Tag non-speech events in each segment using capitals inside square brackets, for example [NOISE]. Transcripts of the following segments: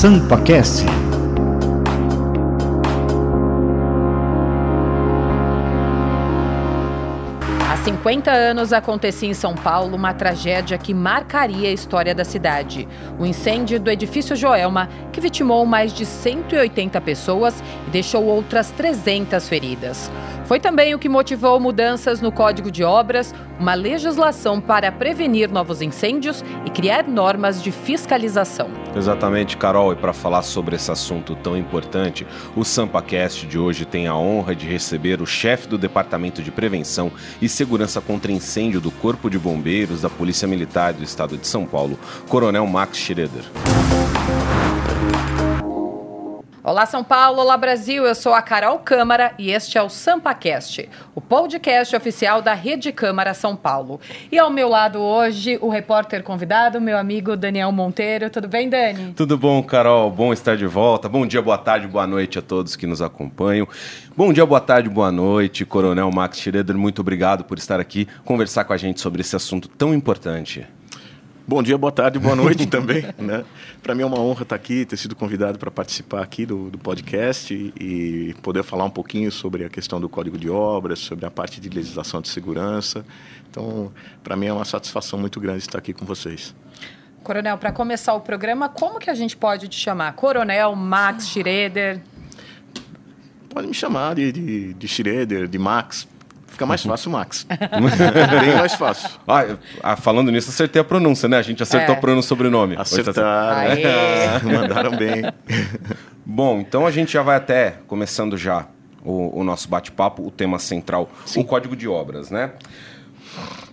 SampaCast. Há 50 anos acontecia em São Paulo uma tragédia que marcaria a história da cidade. O incêndio do edifício Joelma, que vitimou mais de 180 pessoas e deixou outras 300 feridas. Foi também o que motivou mudanças no Código de Obras, uma legislação para prevenir novos incêndios e criar normas de fiscalização. Exatamente, Carol. E para falar sobre esse assunto tão importante, o SampaCast de hoje tem a honra de receber o chefe do Departamento de Prevenção e Segurança contra Incêndio do Corpo de Bombeiros da Polícia Militar do Estado de São Paulo, Coronel Max Schroeder. Olá São Paulo, olá Brasil, eu sou a Carol Câmara e este é o SampaCast, o podcast oficial da Rede Câmara São Paulo. E ao meu lado hoje, o repórter convidado, meu amigo Daniel Monteiro. Tudo bem, Dani? Tudo bom, Carol? Bom estar de volta. Bom dia, boa tarde, boa noite a todos que nos acompanham. Bom dia, boa tarde, boa noite, Coronel Max Schroeder. Muito obrigado por estar aqui conversar com a gente sobre esse assunto tão importante. Bom dia, boa tarde, boa noite [LAUGHS] também. Né? Para mim é uma honra estar aqui, ter sido convidado para participar aqui do, do podcast e, e, poder falar um pouquinho sobre a questão do Código de Obras, sobre a parte de legislação de segurança. Então, para mim é uma satisfação muito grande estar aqui com vocês. Coronel, para começar o programa, como que a gente pode te chamar? Coronel Max Schroeder? Pode me chamar de, de, de Schroeder, de Max, Fica mais fácil, Max. [LAUGHS] Bem mais fácil. Ah, falando nisso, acertei a pronúncia, né? A gente acertou é. a pronúncia sobrenome. Acertaram. [LAUGHS] Mandaram bem. Bom, então a gente já vai até, começando já o, o nosso bate-papo, o tema central, Sim. o Código de Obras, né?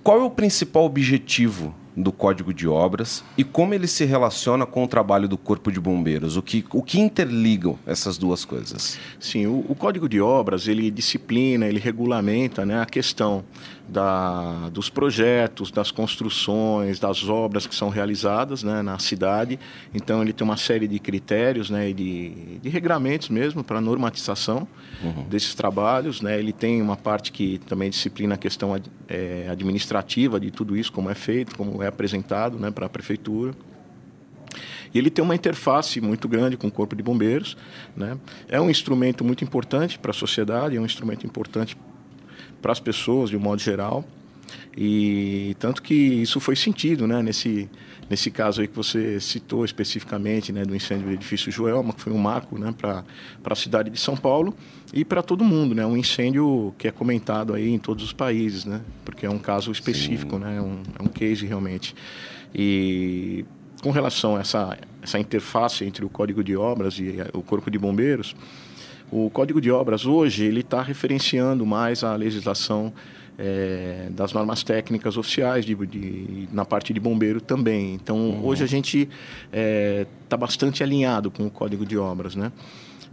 Qual é o principal objetivo do Código de Obras e como ele se relaciona com o trabalho do Corpo de Bombeiros? O que, o que interligam essas duas coisas? Sim, o, o Código de Obras ele disciplina, ele regulamenta né, a questão da, dos projetos, das construções, das obras que são realizadas né, na cidade. Então, ele tem uma série de critérios né, de, de regramentos mesmo para normatização uhum. desses trabalhos. Né. Ele tem uma parte que também disciplina a questão é, administrativa de tudo isso, como é feito, como é apresentado né, para a prefeitura. E ele tem uma interface muito grande com o Corpo de Bombeiros. Né? É um instrumento muito importante para a sociedade, é um instrumento importante para as pessoas de um modo geral. E tanto que isso foi sentido, né, nesse nesse caso aí que você citou especificamente, né, do incêndio do edifício Joelma, que foi um marco, né, para a cidade de São Paulo e para todo mundo, né, um incêndio que é comentado aí em todos os países, né, porque é um caso específico, Sim. né, é um, é um case realmente. E com relação a essa essa interface entre o Código de Obras e o Corpo de Bombeiros, o Código de Obras hoje ele está referenciando mais a legislação é, das normas técnicas oficiais de, de, na parte de bombeiro também. Então uhum. hoje a gente está é, tá bastante alinhado com o Código de Obras, né?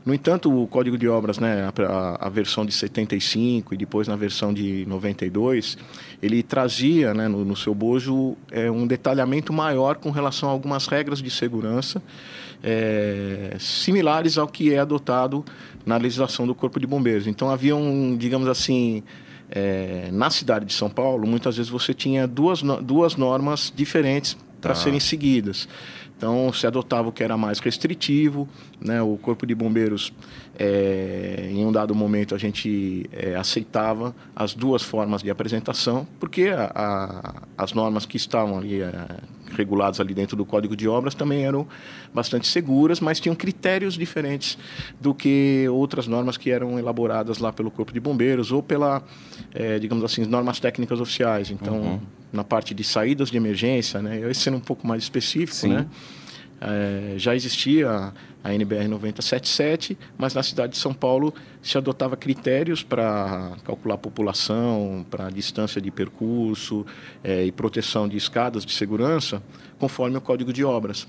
No entanto, o Código de Obras, né, a, a, versão de 75 e depois na versão de 92, ele trazia né, no, no seu bojo é, um detalhamento maior com relação a algumas regras de segurança é, similares ao que é adotado na legislação do Corpo de Bombeiros. Então, havia um, digamos assim, é, na cidade de São Paulo, muitas vezes você tinha duas, duas normas diferentes para tá. serem seguidas. Então, se adotava o que era mais restritivo, né? o Corpo de Bombeiros, é, em um dado momento, a gente é, aceitava as duas formas de apresentação, porque a, a, as normas que estavam ali é, reguladas ali dentro do Código de Obras também eram bastante seguras, mas tinham critérios diferentes do que outras normas que eram elaboradas lá pelo Corpo de Bombeiros ou pela, é, digamos assim, normas técnicas oficiais. Então, uhum na parte de saídas de emergência, né? Esse sendo um pouco mais específico, Sim. né? É, já existia a NBR 9077, mas na cidade de São Paulo se adotava critérios para calcular a população, para distância de percurso é, e proteção de escadas de segurança, conforme o Código de Obras.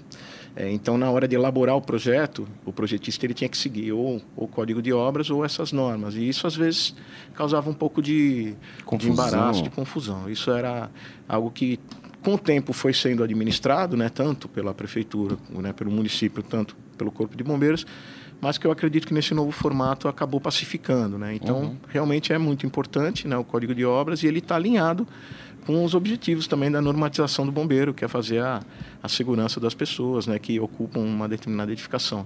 É, então, na hora de elaborar o projeto, o projetista ele tinha que seguir ou o código de obras ou essas normas. E isso, às vezes, causava um pouco de, de embaraço, de confusão. Isso era algo que, com o tempo, foi sendo administrado, né, tanto pela prefeitura, né, pelo município, tanto pelo Corpo de Bombeiros, mas que eu acredito que nesse novo formato acabou pacificando. Né? Então, uhum. realmente é muito importante né, o Código de Obras e ele está alinhado com os objetivos também da normatização do bombeiro, que é fazer a, a segurança das pessoas né, que ocupam uma determinada edificação.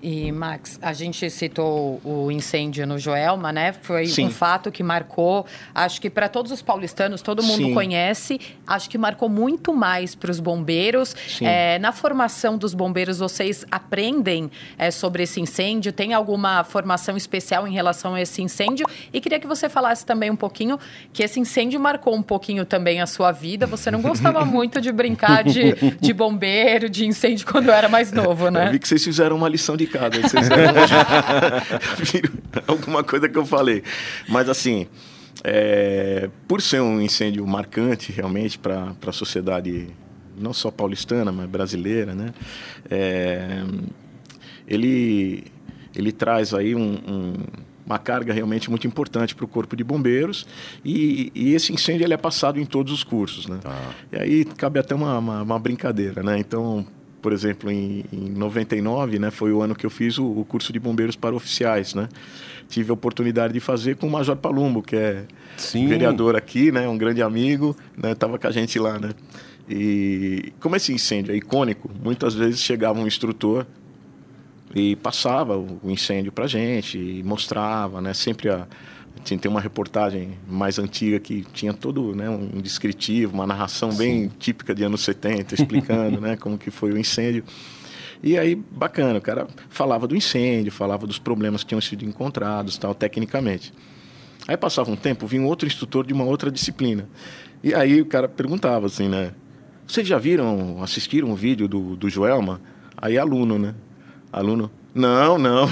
E, Max, a gente citou o incêndio no Joelma, né? Foi Sim. um fato que marcou, acho que para todos os paulistanos, todo mundo Sim. conhece, acho que marcou muito mais para os bombeiros. É, na formação dos bombeiros, vocês aprendem é, sobre esse incêndio? Tem alguma formação especial em relação a esse incêndio? E queria que você falasse também um pouquinho que esse incêndio marcou um pouquinho também a sua vida. Você não gostava [LAUGHS] muito de brincar de, de bombeiro, de incêndio quando era mais novo, né? Eu vi que vocês fizeram uma lição de complicado. [LAUGHS] Viram alguma coisa que eu falei. Mas assim, é, por ser um incêndio marcante realmente para a sociedade não só paulistana, mas brasileira, né? É, ele, ele traz aí um, um, uma carga realmente muito importante para o corpo de bombeiros e, e, esse incêndio ele é passado em todos os cursos, né? Ah. E aí cabe até uma, uma, uma brincadeira, né? Então por exemplo, em, em 99, né, foi o ano que eu fiz o, o, curso de bombeiros para oficiais, né? Tive a oportunidade de fazer com o Major Palumbo, que é Sim. vereador aqui, né, um grande amigo, né, tava com a gente lá, né? E como esse incêndio é icônico, muitas vezes chegava um instrutor e passava o incêndio para gente e mostrava, né, sempre a tinha tem uma reportagem mais antiga que tinha todo né, um descritivo, uma narração Sim. bem típica de anos 70, explicando [LAUGHS] né, como que foi o incêndio. E aí, bacana, o cara falava do incêndio, falava dos problemas que tinham sido encontrados, tal, tecnicamente. Aí passava um tempo, vinha um outro instrutor de uma outra disciplina. E aí o cara perguntava assim, né? Vocês já viram, assistiram um vídeo do, do Joelma? Aí aluno, né? Aluno, não, não.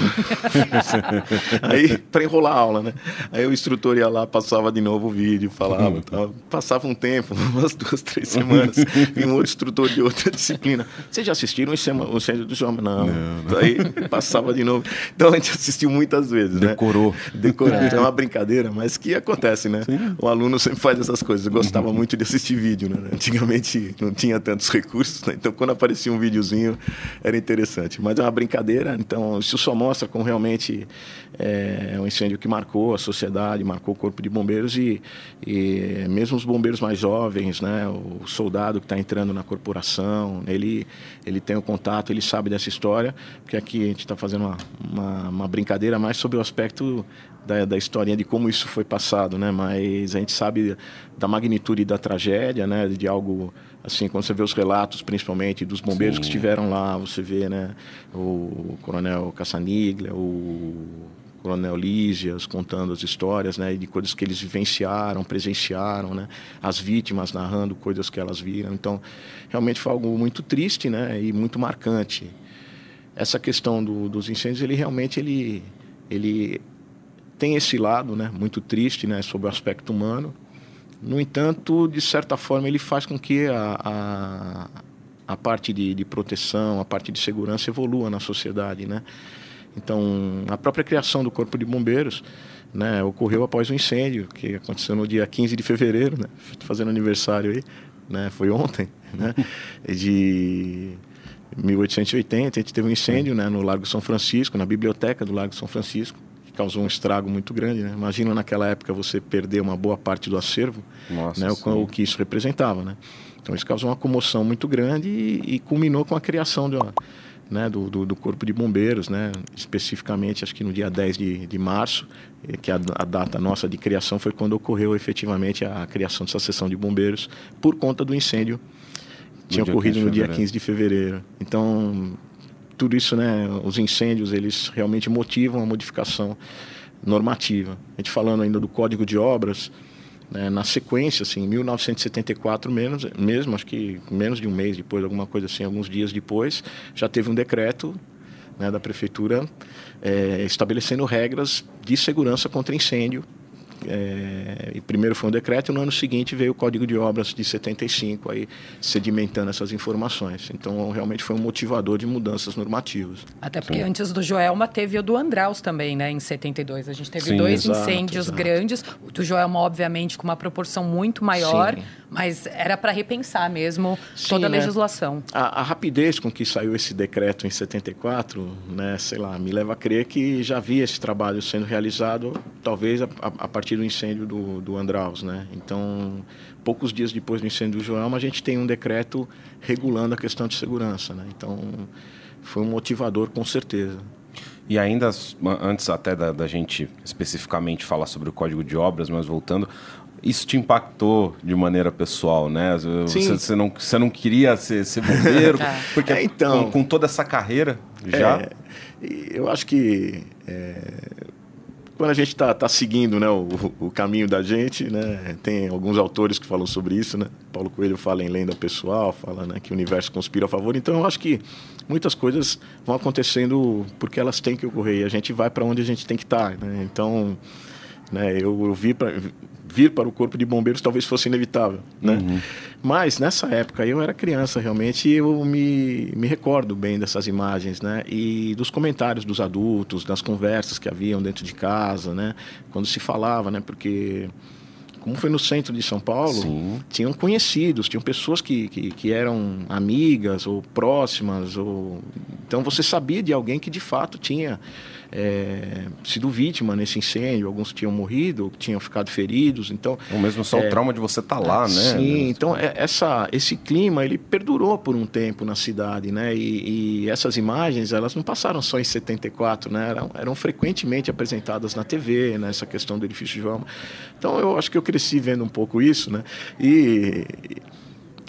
[LAUGHS] aí, para enrolar a aula, né? Aí o instrutor ia lá, passava de novo o vídeo, falava. Tal. Passava um tempo, [LAUGHS] umas duas, três semanas. Vinha um outro instrutor de outra disciplina. Vocês já assistiram o Centro do Jovem? Não. não. Aí passava de novo. Então a gente assistiu muitas vezes, Decorou. né? Decorou. Decorou. Então é uma brincadeira, mas que acontece, né? Sim. O aluno sempre faz essas coisas. Eu gostava muito de assistir vídeo, né? Antigamente não tinha tantos [LAUGHS] recursos, né? Então quando aparecia um videozinho era interessante. Mas é uma brincadeira, então então, isso só mostra como realmente é um incêndio que marcou a sociedade, marcou o corpo de bombeiros e, e mesmo os bombeiros mais jovens, né, o soldado que está entrando na corporação, ele, ele tem o contato, ele sabe dessa história, porque aqui a gente está fazendo uma, uma, uma brincadeira mais sobre o aspecto da, da historinha de como isso foi passado, né? Mas a gente sabe da magnitude da tragédia, né? De algo assim, quando você vê os relatos, principalmente dos bombeiros Sim. que estiveram lá, você vê, né? O coronel Cassaniglia, o coronel Lísias contando as histórias, né? De coisas que eles vivenciaram, presenciaram, né? As vítimas narrando coisas que elas viram. Então, realmente foi algo muito triste, né? E muito marcante. Essa questão do, dos incêndios, ele realmente ele ele tem esse lado né, muito triste né, sobre o aspecto humano. No entanto, de certa forma, ele faz com que a, a, a parte de, de, proteção, a parte de segurança evolua na sociedade. Né? Então, a própria criação do Corpo de Bombeiros né, ocorreu após um incêndio que aconteceu no dia 15 de fevereiro, né, fazendo aniversário aí, né, foi ontem, né, [LAUGHS] de 1880. A gente teve um incêndio né, no Largo São Francisco, na biblioteca do Largo São Francisco causou um estrago muito grande. Né? Imagina naquela época você perder uma boa parte do acervo, Nossa, né? o, o, que isso representava. Né? Então isso causou uma comoção muito grande e, e culminou com a criação de uma, né, do, do, do, Corpo de Bombeiros, né? especificamente acho que no dia 10 de, de março, eh, que a, a, data nossa de criação foi quando ocorreu efetivamente a criação dessa seção de bombeiros por conta do incêndio que tinha ocorrido no dia 15 de fevereiro. Então, tudo isso, né, os incêndios, eles realmente motivam a modificação normativa. A gente falando ainda do Código de Obras, né, na sequência, assim, em 1974 menos, mesmo, acho que menos de um mês depois, alguma coisa assim, alguns dias depois, já teve um decreto né, da prefeitura é, estabelecendo regras de segurança contra incêndio é, primeiro foi um decreto e no ano seguinte veio o Código de Obras de 75, aí sedimentando essas informações. Então, realmente foi um motivador de mudanças normativas. Até porque Sim. antes do Joelma teve o do Andraus também, né, em 72. A gente teve Sim, dois exato, incêndios exato. grandes. O do Joelma, obviamente, com uma proporção muito maior, Sim. mas era para repensar mesmo toda a né? legislação. A, a, rapidez com que saiu esse decreto em 74, né, sei lá, me leva a crer que já havia esse trabalho sendo realizado, talvez a, a partir do incêndio do, do Andraus, né? Então, poucos dias depois do incêndio do Joelma, a gente tem um decreto regulando a questão de segurança, né? Então, foi um motivador com certeza. E ainda, antes até da, da, gente especificamente falar sobre o Código de Obras, mas voltando, isso te impactou de maneira pessoal, né? Você, você não, você não queria ser, ser bombeiro, [LAUGHS] é. porque é, então, com, com, toda essa carreira já... É, eu acho que é, quando a gente está tá seguindo né, o, o, caminho da gente, né, tem alguns autores que falam sobre isso, né? Paulo Coelho fala em lenda pessoal, fala né, que o universo conspira a favor. Então, eu acho que muitas coisas vão acontecendo porque elas têm que ocorrer e a gente vai para onde a gente tem que estar. Tá, né? Então, né, eu, eu vi pra, vir para o corpo de bombeiros talvez fosse inevitável, né? Uhum. Mas nessa época eu era criança realmente e eu me, me recordo bem dessas imagens, né? E dos comentários dos adultos, das conversas que haviam dentro de casa, né? Quando se falava, né? Porque como foi no centro de São Paulo, Sim. tinham conhecidos, tinham pessoas que, que, que, eram amigas ou próximas. Ou... Então você sabia de alguém que de fato tinha é, sido vítima nesse incêndio, alguns tinham morrido, tinham ficado feridos, então... Ou mesmo só é, o trauma de você estar tá lá, né? Sim, então é, essa, esse clima, ele perdurou por um tempo na cidade, né? E, e, essas imagens, elas não passaram só em 74, né? Eram, eram frequentemente apresentadas na TV, né? Essa questão do edifício João. Então eu acho que eu cresci vendo um pouco isso, né? E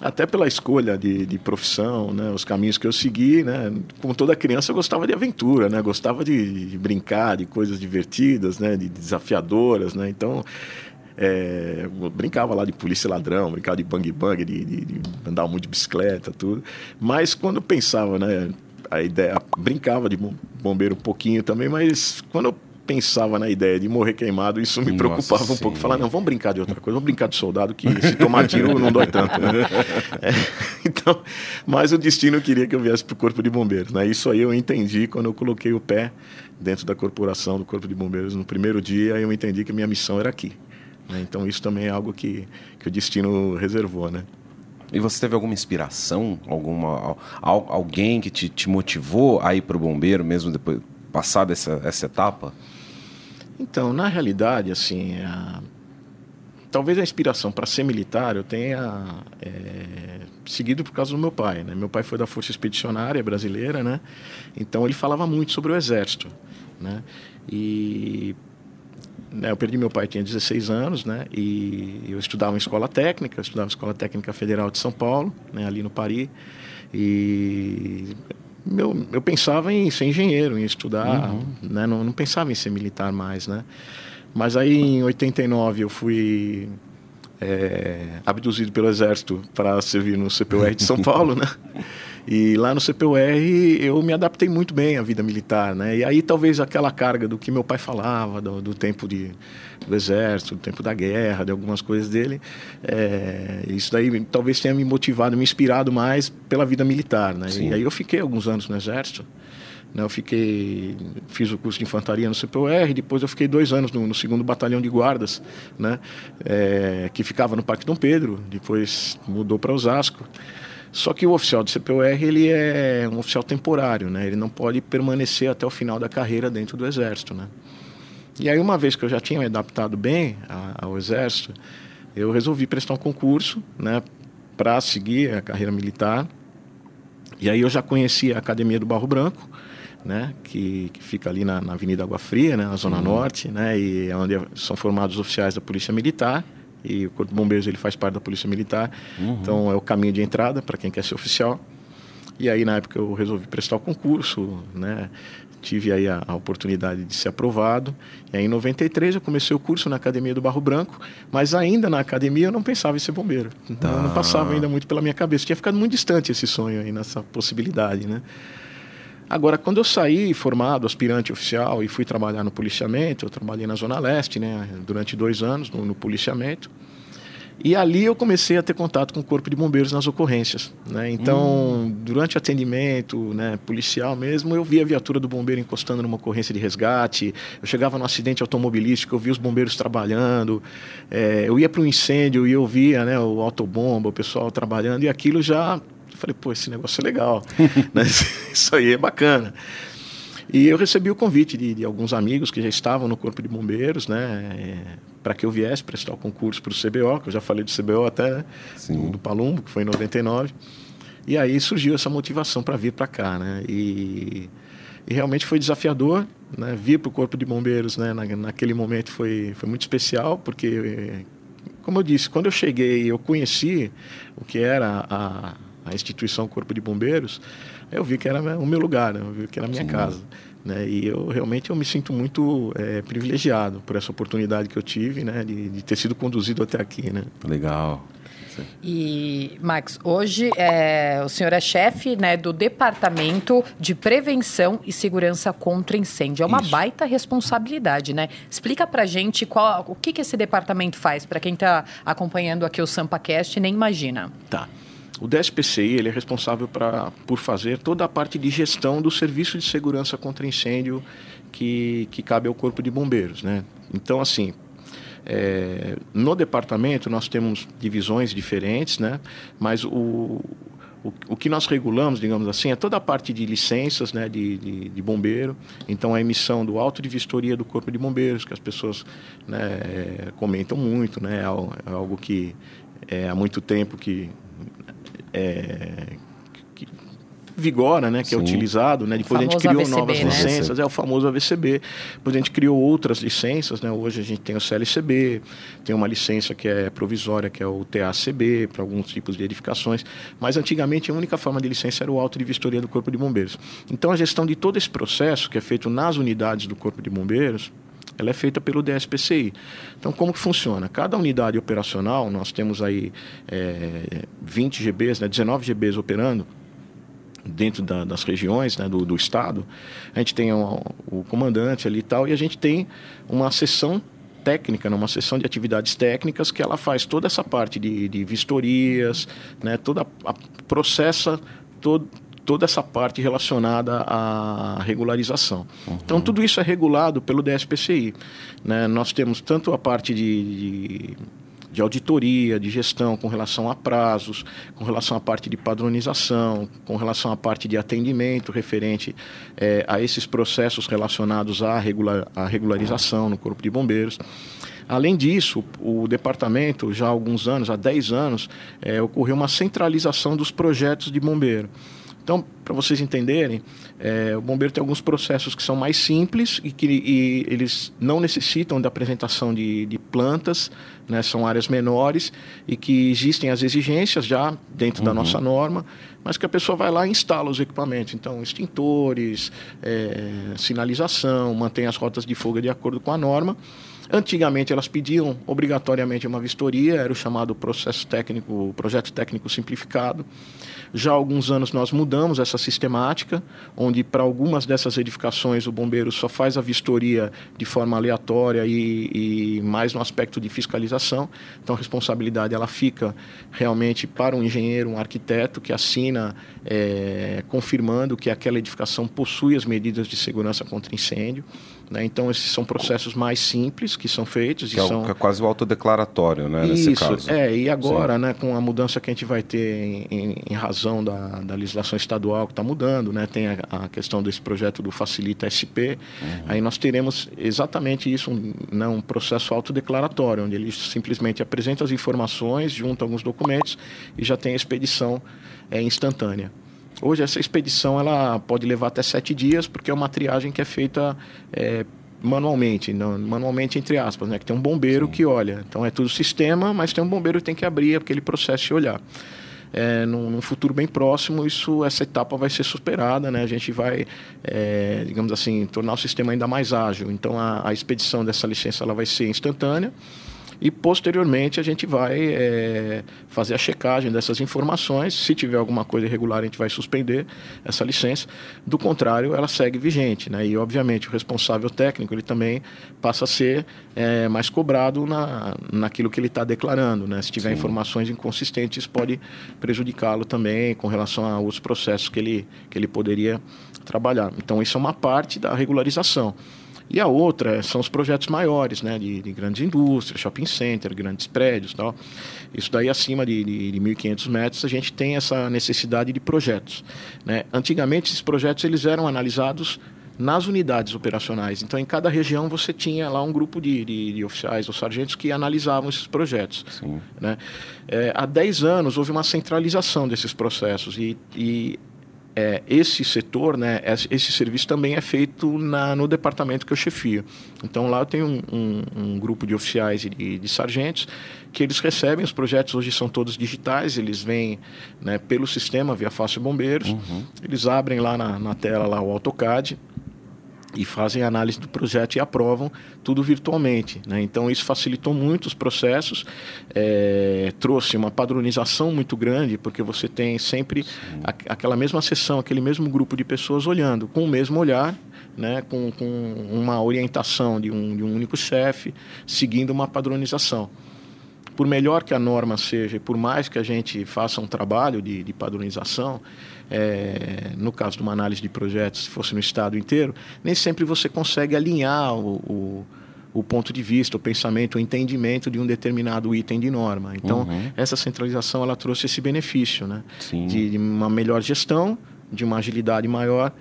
até pela escolha de, de, profissão, né, os caminhos que eu segui, né, como toda criança eu gostava de aventura, né, gostava de, de brincar, de coisas divertidas, né, de desafiadoras, né, então é, brincava lá de polícia ladrão, brincava de bang bang, de, de, de andar muito de bicicleta, tudo, mas quando pensava, né, a ideia, brincava de bombeiro um pouquinho também, mas quando eu pensava na ideia de morrer queimado, isso me preocupava Nossa, um pouco. Falar, não, vamos brincar de outra coisa, vamos brincar de soldado, que se tomar tiro não dói tanto. Né? [LAUGHS] É, então, mas o destino queria que eu viesse para o Corpo de Bombeiros. Né? Isso aí eu entendi quando eu coloquei o pé dentro da corporação do Corpo de Bombeiros. No primeiro dia, eu entendi que minha missão era aqui. Né? Então, isso também é algo que, que o destino reservou. Né? E você teve alguma inspiração, alguma alguém que te, te motivou a ir para o bombeiro mesmo depois passada essa, essa etapa? Então, na realidade, assim, a... talvez a inspiração para ser militar eu tenha é... seguido por causa do meu pai. Né? Meu pai foi da Força Expedicionária Brasileira, né? Então ele falava muito sobre o Exército, né? E né, eu perdi meu pai, tinha 16 anos, né? E eu estudava em escola técnica, estudava em escola técnica federal de São Paulo, né? Ali no Paris. E meu, eu pensava em ser engenheiro, em estudar, uhum. né? Não, não, pensava em ser militar mais, né? Mas aí em 89 eu fui é, abduzido pelo exército para servir no CPUR de São [LAUGHS] Paulo, né? E lá no CPUR eu me adaptei muito bem à vida militar, né? E aí talvez aquela carga do que meu pai falava, do, do tempo de, do exército, do tempo da guerra, de algumas coisas dele, é, isso daí talvez tenha me motivado, me inspirado mais pela vida militar, né? Sim. E aí eu fiquei alguns anos no exército. Né? Eu fiquei, fiz o curso de infantaria no CPUR, depois eu fiquei dois anos no, no segundo batalhão de guardas, né? É, que ficava no Parque Dom Pedro, depois mudou para Osasco. Só que o oficial do CPUR ele é um oficial temporário, né? Ele não pode permanecer até o final da carreira dentro do Exército, né? E aí uma vez que eu já tinha me adaptado bem ao Exército, eu resolvi prestar um concurso, né? Para seguir a carreira militar. E aí eu já conhecia a Academia do Barro Branco, né? Que, que fica ali na, na Avenida Água Fria, né? Na Zona uhum. Norte, né? E é onde são formados os oficiais da Polícia Militar e o Corpo de Bombeiros ele faz parte da Polícia Militar, uhum. então é o caminho de entrada para quem quer ser oficial. E aí na época eu resolvi prestar o concurso, né? Tive aí a, a, oportunidade de ser aprovado. E aí em 93 eu comecei o curso na Academia do Barro Branco, mas ainda na academia eu não pensava em ser bombeiro. Então não passava ainda muito pela minha cabeça. Tinha ficado muito distante esse sonho aí nessa possibilidade, né? Agora, quando eu saí formado, aspirante oficial, e fui trabalhar no policiamento, eu trabalhei na Zona Leste, né, durante dois anos no, no policiamento. E ali eu comecei a ter contato com o corpo de bombeiros nas ocorrências. Né? Então, hum. durante atendimento né, policial mesmo, eu via a viatura do bombeiro encostando numa ocorrência de resgate. Eu chegava no acidente automobilístico, eu via os bombeiros trabalhando. É, eu ia para um incêndio e eu via né, o autobomba, o pessoal trabalhando. E aquilo já... Falei, pô, esse negócio é legal. [LAUGHS] né? Isso aí é bacana. E eu recebi o convite de, de, alguns amigos que já estavam no Corpo de Bombeiros, né, é, para que eu viesse prestar o concurso para o CBO, que eu já falei do CBO até, né, do, do Palumbo, que foi em 99. E aí surgiu essa motivação para vir para cá, né? E, e, realmente foi desafiador, né? Vir para o Corpo de Bombeiros, né? Na, naquele momento foi, foi muito especial, porque, como eu disse, quando eu cheguei eu conheci o que era a, a instituição Corpo de Bombeiros, eu vi que era o meu lugar, né? eu vi que era a minha Sim. casa. Né? E eu realmente eu me sinto muito é, privilegiado por essa oportunidade que eu tive, né? De, de ter sido conduzido até aqui, né? Legal. E, Max, hoje é, o senhor é chefe né, do Departamento de Prevenção e Segurança contra Incêndio. É uma Isso. baita responsabilidade, né? Explica pra gente qual, o que, que esse departamento faz, para quem está acompanhando aqui o SampaCast nem imagina. Tá. O DSPCI ele é responsável pra, por fazer toda a parte de gestão do serviço de segurança contra incêndio que, que cabe ao Corpo de Bombeiros. Né? Então, assim, é, no departamento nós temos divisões diferentes, né? mas o, o, o, que nós regulamos, digamos assim, é toda a parte de licenças né, de, de, de, bombeiro, então a emissão do auto de vistoria do Corpo de Bombeiros, que as pessoas né, comentam muito, né, é algo que é, há muito tempo que é, que vigora, né, que é Sim. é utilizado, né? Depois a gente criou AVCB, novas né? licenças, é o famoso AVCB. Depois a gente criou outras licenças, né? Hoje a gente tem o CLCB, tem uma licença que é provisória, que é o TACB, para alguns tipos de edificações. Mas antigamente a única forma de licença era o auto de vistoria do Corpo de Bombeiros. Então a gestão de todo esse processo, que é feito nas unidades do Corpo de Bombeiros, ela é feita pelo DSPCI. Então, como que funciona? Cada unidade operacional, nós temos aí é, 20 GBs, né, 19 GBs operando, dentro da, das regiões né, do, do, estado, a gente tem o, o comandante ali e tal, e a gente tem uma sessão técnica, né, sessão de atividades técnicas que ela faz toda essa parte de, de vistorias, né, toda a processa todo, toda essa parte relacionada à regularização. Uhum. Então, tudo isso é regulado pelo DSPCI. Né? Nós temos tanto a parte de, de, de, auditoria, de gestão com relação a prazos, com relação à parte de padronização, com relação à parte de atendimento referente é, a esses processos relacionados à, regular, à regularização no Corpo de Bombeiros. Além disso, o departamento, já há alguns anos, há 10 anos, é, ocorreu uma centralização dos projetos de bombeiro. Então, para vocês entenderem, é, o bombeiro tem alguns processos que são mais simples e que e eles não necessitam da apresentação de, de plantas, né, são áreas menores e que existem as exigências já dentro uhum. da nossa norma, mas que a pessoa vai lá e instala os equipamentos. Então, extintores, é, sinalização, mantém as rotas de fuga de acordo com a norma. Antigamente elas pediam obrigatoriamente uma vistoria, era o chamado processo técnico, projeto técnico simplificado. Já há alguns anos nós mudamos essa sistemática, onde para algumas dessas edificações o bombeiro só faz a vistoria de forma aleatória e, e mais no aspecto de fiscalização. Então a responsabilidade ela fica realmente para um engenheiro, um arquiteto que assina é, confirmando que aquela edificação possui as medidas de segurança contra incêndio. Né? Então, esses são processos mais simples que são feitos. Que, é, são... que é, quase o autodeclaratório, né, nesse Isso, caso. É, e agora, né, com a mudança que a gente vai ter em, em, em razão da, da, legislação estadual que está mudando, né, tem a, a, questão desse projeto do Facilita SP, uhum. aí nós teremos exatamente isso, um, né, um processo autodeclaratório, onde ele simplesmente apresenta as informações, junta alguns documentos e já tem a expedição é, instantânea. Hoje essa expedição ela pode levar até sete dias, porque é uma triagem que é feita é, manualmente, não, manualmente entre aspas, né? Que tem um bombeiro Sim. que olha. Então é tudo sistema, mas tem um bombeiro que tem que abrir aquele processo e olhar. É, num, num, futuro bem próximo, isso, essa etapa vai ser superada, né? A gente vai, é, digamos assim, tornar o sistema ainda mais ágil. Então a, a expedição dessa licença ela vai ser instantânea e posteriormente a gente vai é, fazer a checagem dessas informações. Se tiver alguma coisa irregular, a gente vai suspender essa licença. Do contrário, ela segue vigente. Né? E, obviamente, o responsável técnico ele também passa a ser é, mais cobrado na, naquilo que ele está declarando. Né? Se tiver Sim. informações inconsistentes, pode prejudicá-lo também com relação a outros processos que ele, que ele poderia trabalhar. Então, isso é uma parte da regularização. E a outra são os projetos maiores, né, de, de grandes indústrias, shopping center, grandes prédios tal. Isso daí acima de, de, de 1.500 metros a gente tem essa necessidade de projetos. Né? Antigamente esses projetos eles eram analisados nas unidades operacionais. Então, em cada região você tinha lá um grupo de, de, de oficiais ou sargentos que analisavam esses projetos. Sim. Né? É, há 10 anos houve uma centralização desses processos e, e é, esse setor, né, esse serviço também é feito na, no departamento que eu chefio. Então lá eu tenho um, um, um grupo de oficiais e de, de, sargentos que eles recebem os projetos, hoje são todos digitais, eles vêm né, pelo sistema via Fácil Bombeiros, uhum. eles abrem lá na, na tela lá o AutoCAD, e fazem análise do projeto e aprovam tudo virtualmente. Né? Então, isso facilitou muito os processos, é, trouxe uma padronização muito grande, porque você tem sempre a, aquela mesma sessão, aquele mesmo grupo de pessoas olhando com o mesmo olhar, né? com, com uma orientação de um, de um único chefe, seguindo uma padronização por melhor que a norma seja, e por mais que a gente faça um trabalho de, de padronização, é, no caso de uma análise de projetos, se fosse no estado inteiro, nem sempre você consegue alinhar o, o, o ponto de vista, o pensamento, o entendimento de um determinado item de norma. Então, uhum. essa centralização ela trouxe esse benefício, né? De, de uma melhor gestão, de uma agilidade maior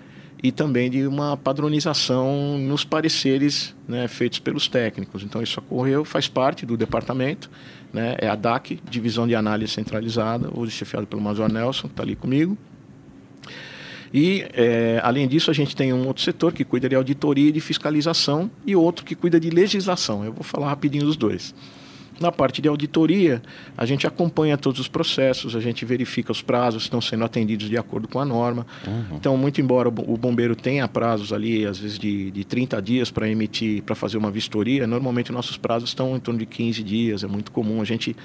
e também de uma padronização nos pareceres né, feitos pelos técnicos. Então, isso ocorreu, faz parte do departamento né? É a DAC, Divisão de Análise Centralizada, hoje chefiado pelo Major Nelson, que está ali comigo. E, é, além disso, a gente tem um outro setor que cuida de auditoria e de fiscalização e outro que cuida de legislação. Eu vou falar rapidinho dos dois. Na parte de auditoria, a gente acompanha todos os processos, a gente verifica os prazos estão sendo atendidos de acordo com a norma. Uhum. Então, muito embora o bombeiro tenha prazos ali, às vezes de, de 30 dias para emitir, para fazer uma vistoria, normalmente nossos prazos estão em torno de 15 dias. É muito comum a gente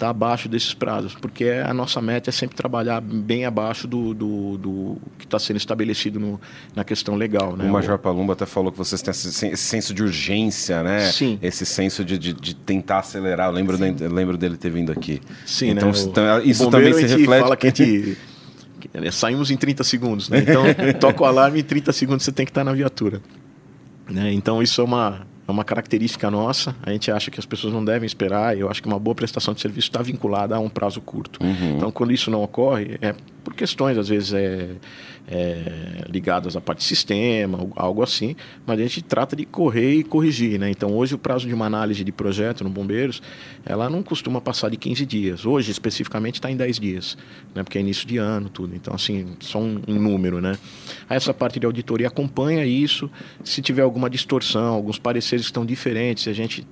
estar tá abaixo desses prazos, porque a nossa meta é sempre trabalhar bem abaixo do, do, do que está sendo estabelecido no, na questão legal. Né? O Major Palumba até falou que vocês têm esse, senso de urgência, né? Sim. Esse senso de, de, de tentar acelerar acelerar. Eu lembro, de, eu lembro dele ter vindo aqui. Sim, então, né? então isso também se reflete. fala que a gente né, saímos em 30 segundos, né? Então, [LAUGHS] toca o alarme em 30 segundos você tem que estar na viatura. Né? Então, isso é uma, é uma característica nossa. A gente acha que as pessoas não devem esperar. Eu acho que uma boa prestação de serviço está vinculada a um prazo curto. Uhum. Então, quando isso não ocorre, é por questões, às vezes, é, é, ligadas à parte de sistema, algo assim, mas a gente trata de correr e corrigir. Né? Então, hoje, o prazo de uma análise de projeto no Bombeiros, ela não costuma passar de 15 dias. Hoje, especificamente, está em 10 dias, né? porque é início de ano, tudo. Então, assim, só um, um número. Né? Essa parte de auditoria acompanha isso. Se tiver alguma distorção, alguns pareceres estão diferentes, a gente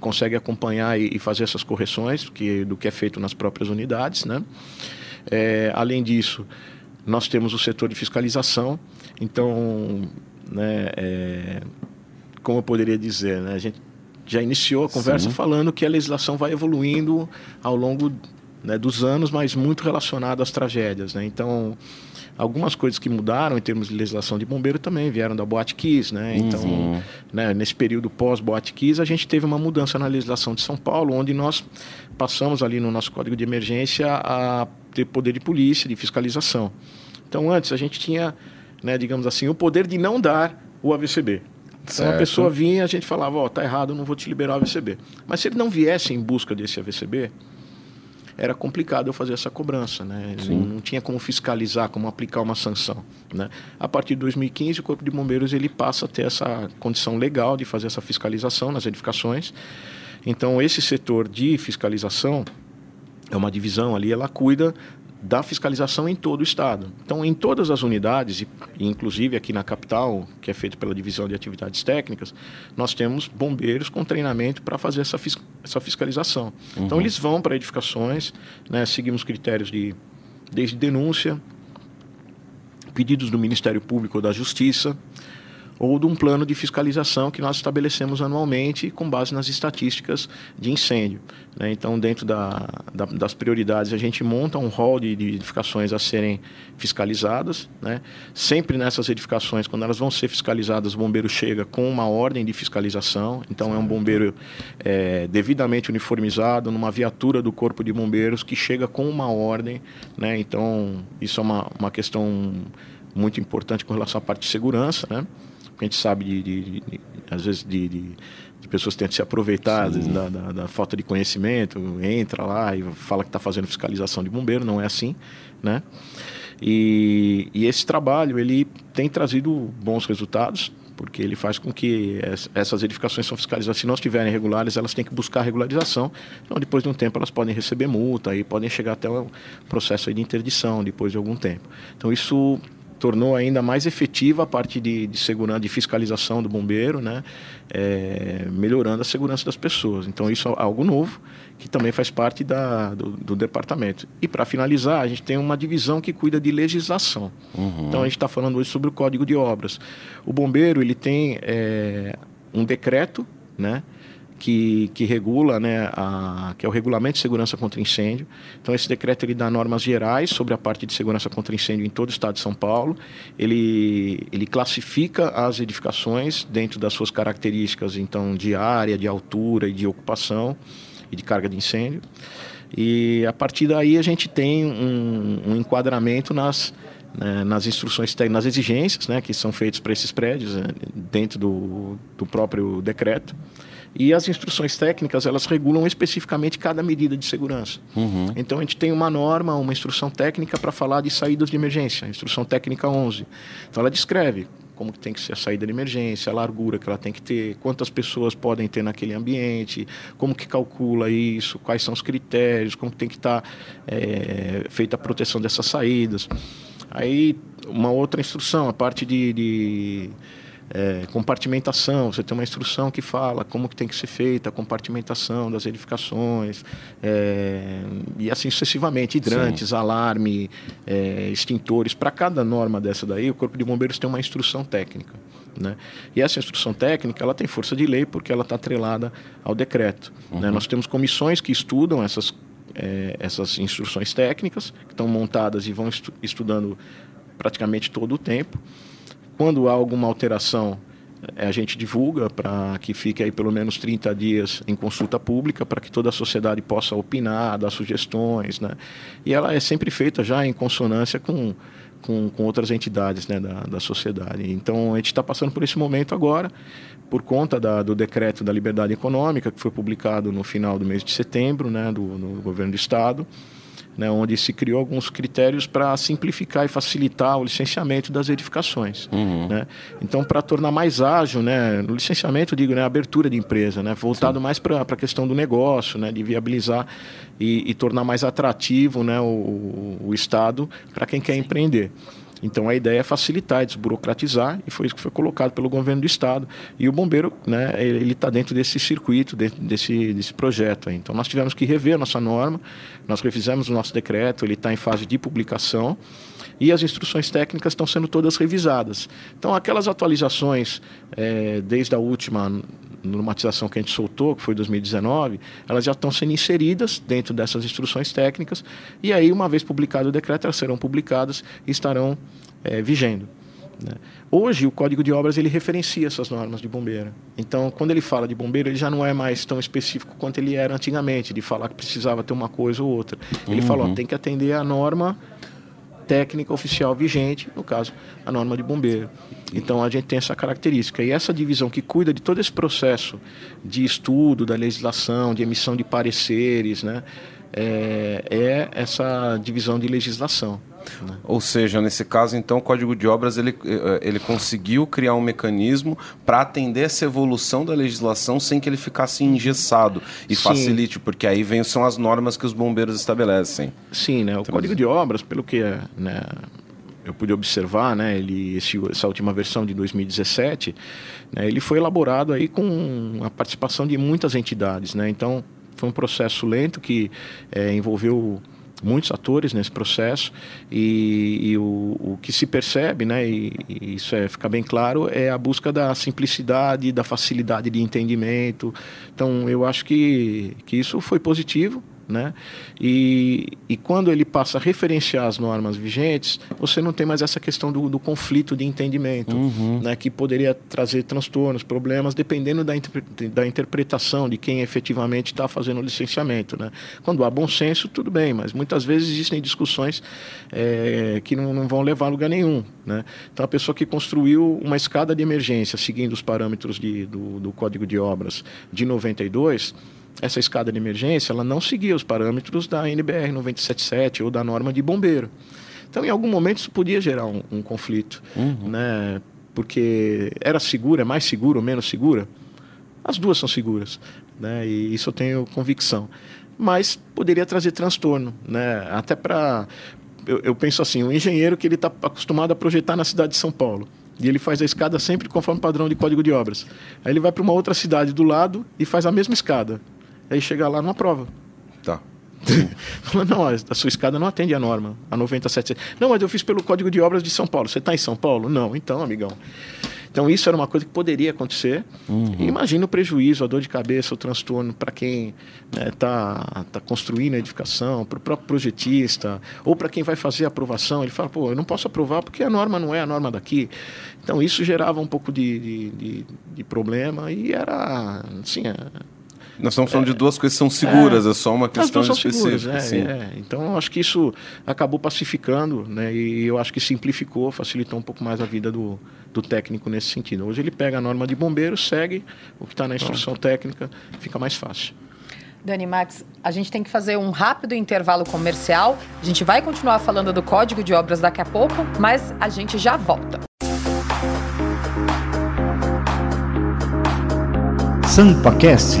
consegue acompanhar e, e fazer essas correções que, do que é feito nas próprias unidades. Né? É, além disso, nós temos o setor de fiscalização, então, né, é, como eu poderia dizer, né, a gente já iniciou a conversa Sim. falando que a legislação vai evoluindo ao longo né, dos anos, mas muito relacionado às tragédias. Né? Então, algumas coisas que mudaram em termos de legislação de bombeiro também vieram da Boate Kiss. Né? Então, uhum. né, nesse período pós-Boate Kiss, a gente teve uma mudança na legislação de São Paulo, onde nós passamos ali no nosso código de emergência a ter poder de polícia, de fiscalização. Então, antes a gente tinha, né, digamos assim, o poder de não dar o AVCB. Então, certo. a pessoa vinha a gente falava, ó, oh, tá errado, não vou te liberar o AVCB. Mas se ele não viesse em busca desse AVCB, era complicado eu fazer essa cobrança, né? Não, tinha como fiscalizar, como aplicar uma sanção, né? A partir de 2015, o Corpo de Bombeiros ele passa a ter essa condição legal de fazer essa fiscalização nas edificações. Então, esse setor de fiscalização é uma divisão ali, ela cuida da fiscalização em todo o estado. Então, em todas as unidades, inclusive aqui na capital, que é feito pela divisão de atividades técnicas, nós temos bombeiros com treinamento para fazer essa, fis essa fiscalização. Então, uhum. Então, eles vão para edificações, né, seguimos critérios de desde denúncia, pedidos do Ministério Público ou da Justiça, ou de um plano de fiscalização que nós estabelecemos anualmente com base nas estatísticas de incêndio. Né? Então, dentro da, da, das prioridades, a gente monta um rol de, de edificações a serem fiscalizadas. Né? Sempre nessas edificações, quando elas vão ser fiscalizadas, o bombeiro chega com uma ordem de fiscalização. Então, é um bombeiro é, devidamente uniformizado, numa viatura do Corpo de Bombeiros, que chega com uma ordem. Né? Então, isso é uma, uma questão muito importante com relação à parte de segurança. Né? A gente sabe de, de, de, de às vezes de, de, pessoas que tentam se aproveitar da, da, da, falta de conhecimento, entra lá e fala que está fazendo fiscalização de bombeiro, não é assim, né? E, e esse trabalho ele tem trazido bons resultados, porque ele faz com que essas edificações são fiscalizadas. Se não estiverem regulares, elas têm que buscar regularização. Então, depois de um tempo, elas podem receber multa e podem chegar até o processo de interdição depois de algum tempo. Então, isso tornou ainda mais efetiva a parte de, de segurança, de fiscalização do bombeiro, né? É, melhorando a segurança das pessoas. Então isso é algo novo que também faz parte da, do, do departamento. E para finalizar, a gente tem uma divisão que cuida de legislação. Uhum. Então a gente está falando hoje sobre o Código de Obras. O bombeiro ele tem é, um decreto, né? Que, que regula, né, a, que é o Regulamento de Segurança contra Incêndio. Então, esse decreto ele dá normas gerais sobre a parte de segurança contra incêndio em todo o estado de São Paulo. Ele, ele classifica as edificações dentro das suas características, então, de área, de altura e de ocupação e de carga de incêndio. E a partir daí a gente tem um, um enquadramento nas, né, nas instruções técnicas, nas exigências né, que são feitas para esses prédios, né, dentro do, do próprio decreto. E as instruções técnicas, elas regulam especificamente cada medida de segurança. Uhum. Então, a gente tem uma norma, uma instrução técnica para falar de saídas de emergência, a instrução técnica 11. Então, ela descreve como que tem que ser a saída de emergência, a largura que ela tem que ter, quantas pessoas podem ter naquele ambiente, como que calcula isso, quais são os critérios, como tem que estar tá, é, feita a proteção dessas saídas. Aí, uma outra instrução, a parte de, de é, compartimentação, você tem uma instrução que fala como que tem que ser feita a compartimentação das edificações, é, e assim sucessivamente, hidrantes, Sim. alarme, é, extintores. Para cada norma dessa daí, o Corpo de Bombeiros tem uma instrução técnica. Né? E essa instrução técnica ela tem força de lei porque ela está atrelada ao decreto. Né? Uhum. Né? Nós temos comissões que estudam essas, é, essas instruções técnicas, que estão montadas e vão estu estudando praticamente todo o tempo. Quando há alguma alteração, eh, a gente divulga para que fique aí pelo menos 30 dias em consulta pública, para que toda a sociedade possa opinar, dar sugestões. Né? E ela é sempre feita já em consonância com, com, com outras entidades né, da, da sociedade. Então, a gente está passando por esse momento agora, por conta da, do decreto da liberdade econômica, que foi publicado no final do mês de setembro né, do, no governo do Estado né, onde se criou alguns critérios para simplificar e facilitar o licenciamento das edificações. Uhum. Né? Então, para tornar mais ágil, né, no licenciamento, digo, né, abertura de empresa, né, voltado Sim. mais para a questão do negócio, né, de viabilizar e, e tornar mais atrativo né, o, o Estado para quem quer Sim. empreender. Então a ideia é facilitar, desburocratizar e foi isso que foi colocado pelo governo do estado. E o bombeiro, né, ele está dentro desse circuito, dentro desse, desse projeto. Então nós tivemos que rever a nossa norma, nós refizemos o nosso decreto, ele está em fase de publicação e as instruções técnicas estão sendo todas revisadas. Então aquelas atualizações, é, desde a última normatização que a gente soltou, que foi 2019, elas já estão sendo inseridas dentro dessas instruções técnicas e aí, uma vez publicado o decreto, elas serão publicadas e estarão é, vigendo. Né? Hoje, o Código de Obras ele referencia essas normas de bombeiro. Então, quando ele fala de bombeiro, ele já não é mais tão específico quanto ele era antigamente, de falar que precisava ter uma coisa ou outra. Ele uhum. falou, tem que atender a norma técnica oficial vigente, no caso, a norma de bombeiro. Então a gente tem essa característica. E essa divisão que cuida de todo esse processo de estudo da legislação, de emissão de pareceres, né, é, é essa divisão de legislação. Né? Ou seja, nesse caso, então, o Código de Obras ele, eh, ele conseguiu criar um mecanismo para atender essa evolução da legislação sem que ele ficasse engessado e Sim. facilite, porque aí vem, são as normas que os bombeiros estabelecem. Sim, né? o Código de Obras, pelo que né, eu pude observar, né, ele, esse, essa última versão de 2017, né, ele foi elaborado aí com a participação de muitas entidades. Né? Então, foi um processo lento que é, envolveu muitos atores nesse processo e, e o, o, que se percebe, né, e, e, isso é, fica bem claro, é a busca da simplicidade, da facilidade de entendimento. Então, eu acho que, que isso foi positivo né? E, e quando ele passa a referenciar as normas vigentes, você não tem mais essa questão do, do conflito de entendimento, uhum. né? que poderia trazer transtornos, problemas, dependendo da, da interpretação de quem efetivamente está fazendo o licenciamento. Né? Quando há bom senso, tudo bem, mas muitas vezes existem discussões é, que não, não, vão levar a lugar nenhum. Né? Então, a pessoa que construiu uma escada de emergência seguindo os parâmetros de, do, do Código de Obras de 92 essa escada de emergência ela não seguia os parâmetros da NBR 977 ou da norma de bombeiro. Então, em algum momento, isso podia gerar um, um conflito, uhum. né? Porque era segura, é mais segura ou menos segura? As duas são seguras, né? E isso eu tenho convicção. Mas poderia trazer transtorno, né? Até para eu, eu, penso assim, o engenheiro que ele está acostumado a projetar na cidade de São Paulo. E ele faz a escada sempre conforme padrão de código de obras. Aí ele vai para uma outra cidade do lado e faz a mesma escada. Aí chega lá numa prova. Tá. [LAUGHS] Fala, não, a sua escada não atende a norma, a 97. Não, mas eu fiz pelo Código de Obras de São Paulo. Você está em São Paulo? Não, então, amigão. Então, isso era uma coisa que poderia acontecer. Uhum. imagina o prejuízo, a dor de cabeça, o transtorno para quem está né, tá, tá construindo a edificação, para o próprio projetista, ou para quem vai fazer a aprovação. Ele fala, pô, eu não posso aprovar porque a norma não é a norma daqui. Então, isso gerava um pouco de, de, de, de problema e era, assim, nós estamos falando é, de duas coisas que são seguras, é, é só uma questão específica. Seguras, é, é, Então, acho que isso acabou pacificando, né? E eu acho que simplificou, facilitou um pouco mais a vida do, do técnico nesse sentido. Hoje ele pega a norma de bombeiro, segue o que está na instrução Pronto. técnica, fica mais fácil. Dani Max, a gente tem que fazer um rápido intervalo comercial. A gente vai continuar falando do Código de Obras daqui a pouco, mas a gente já volta. SampaCast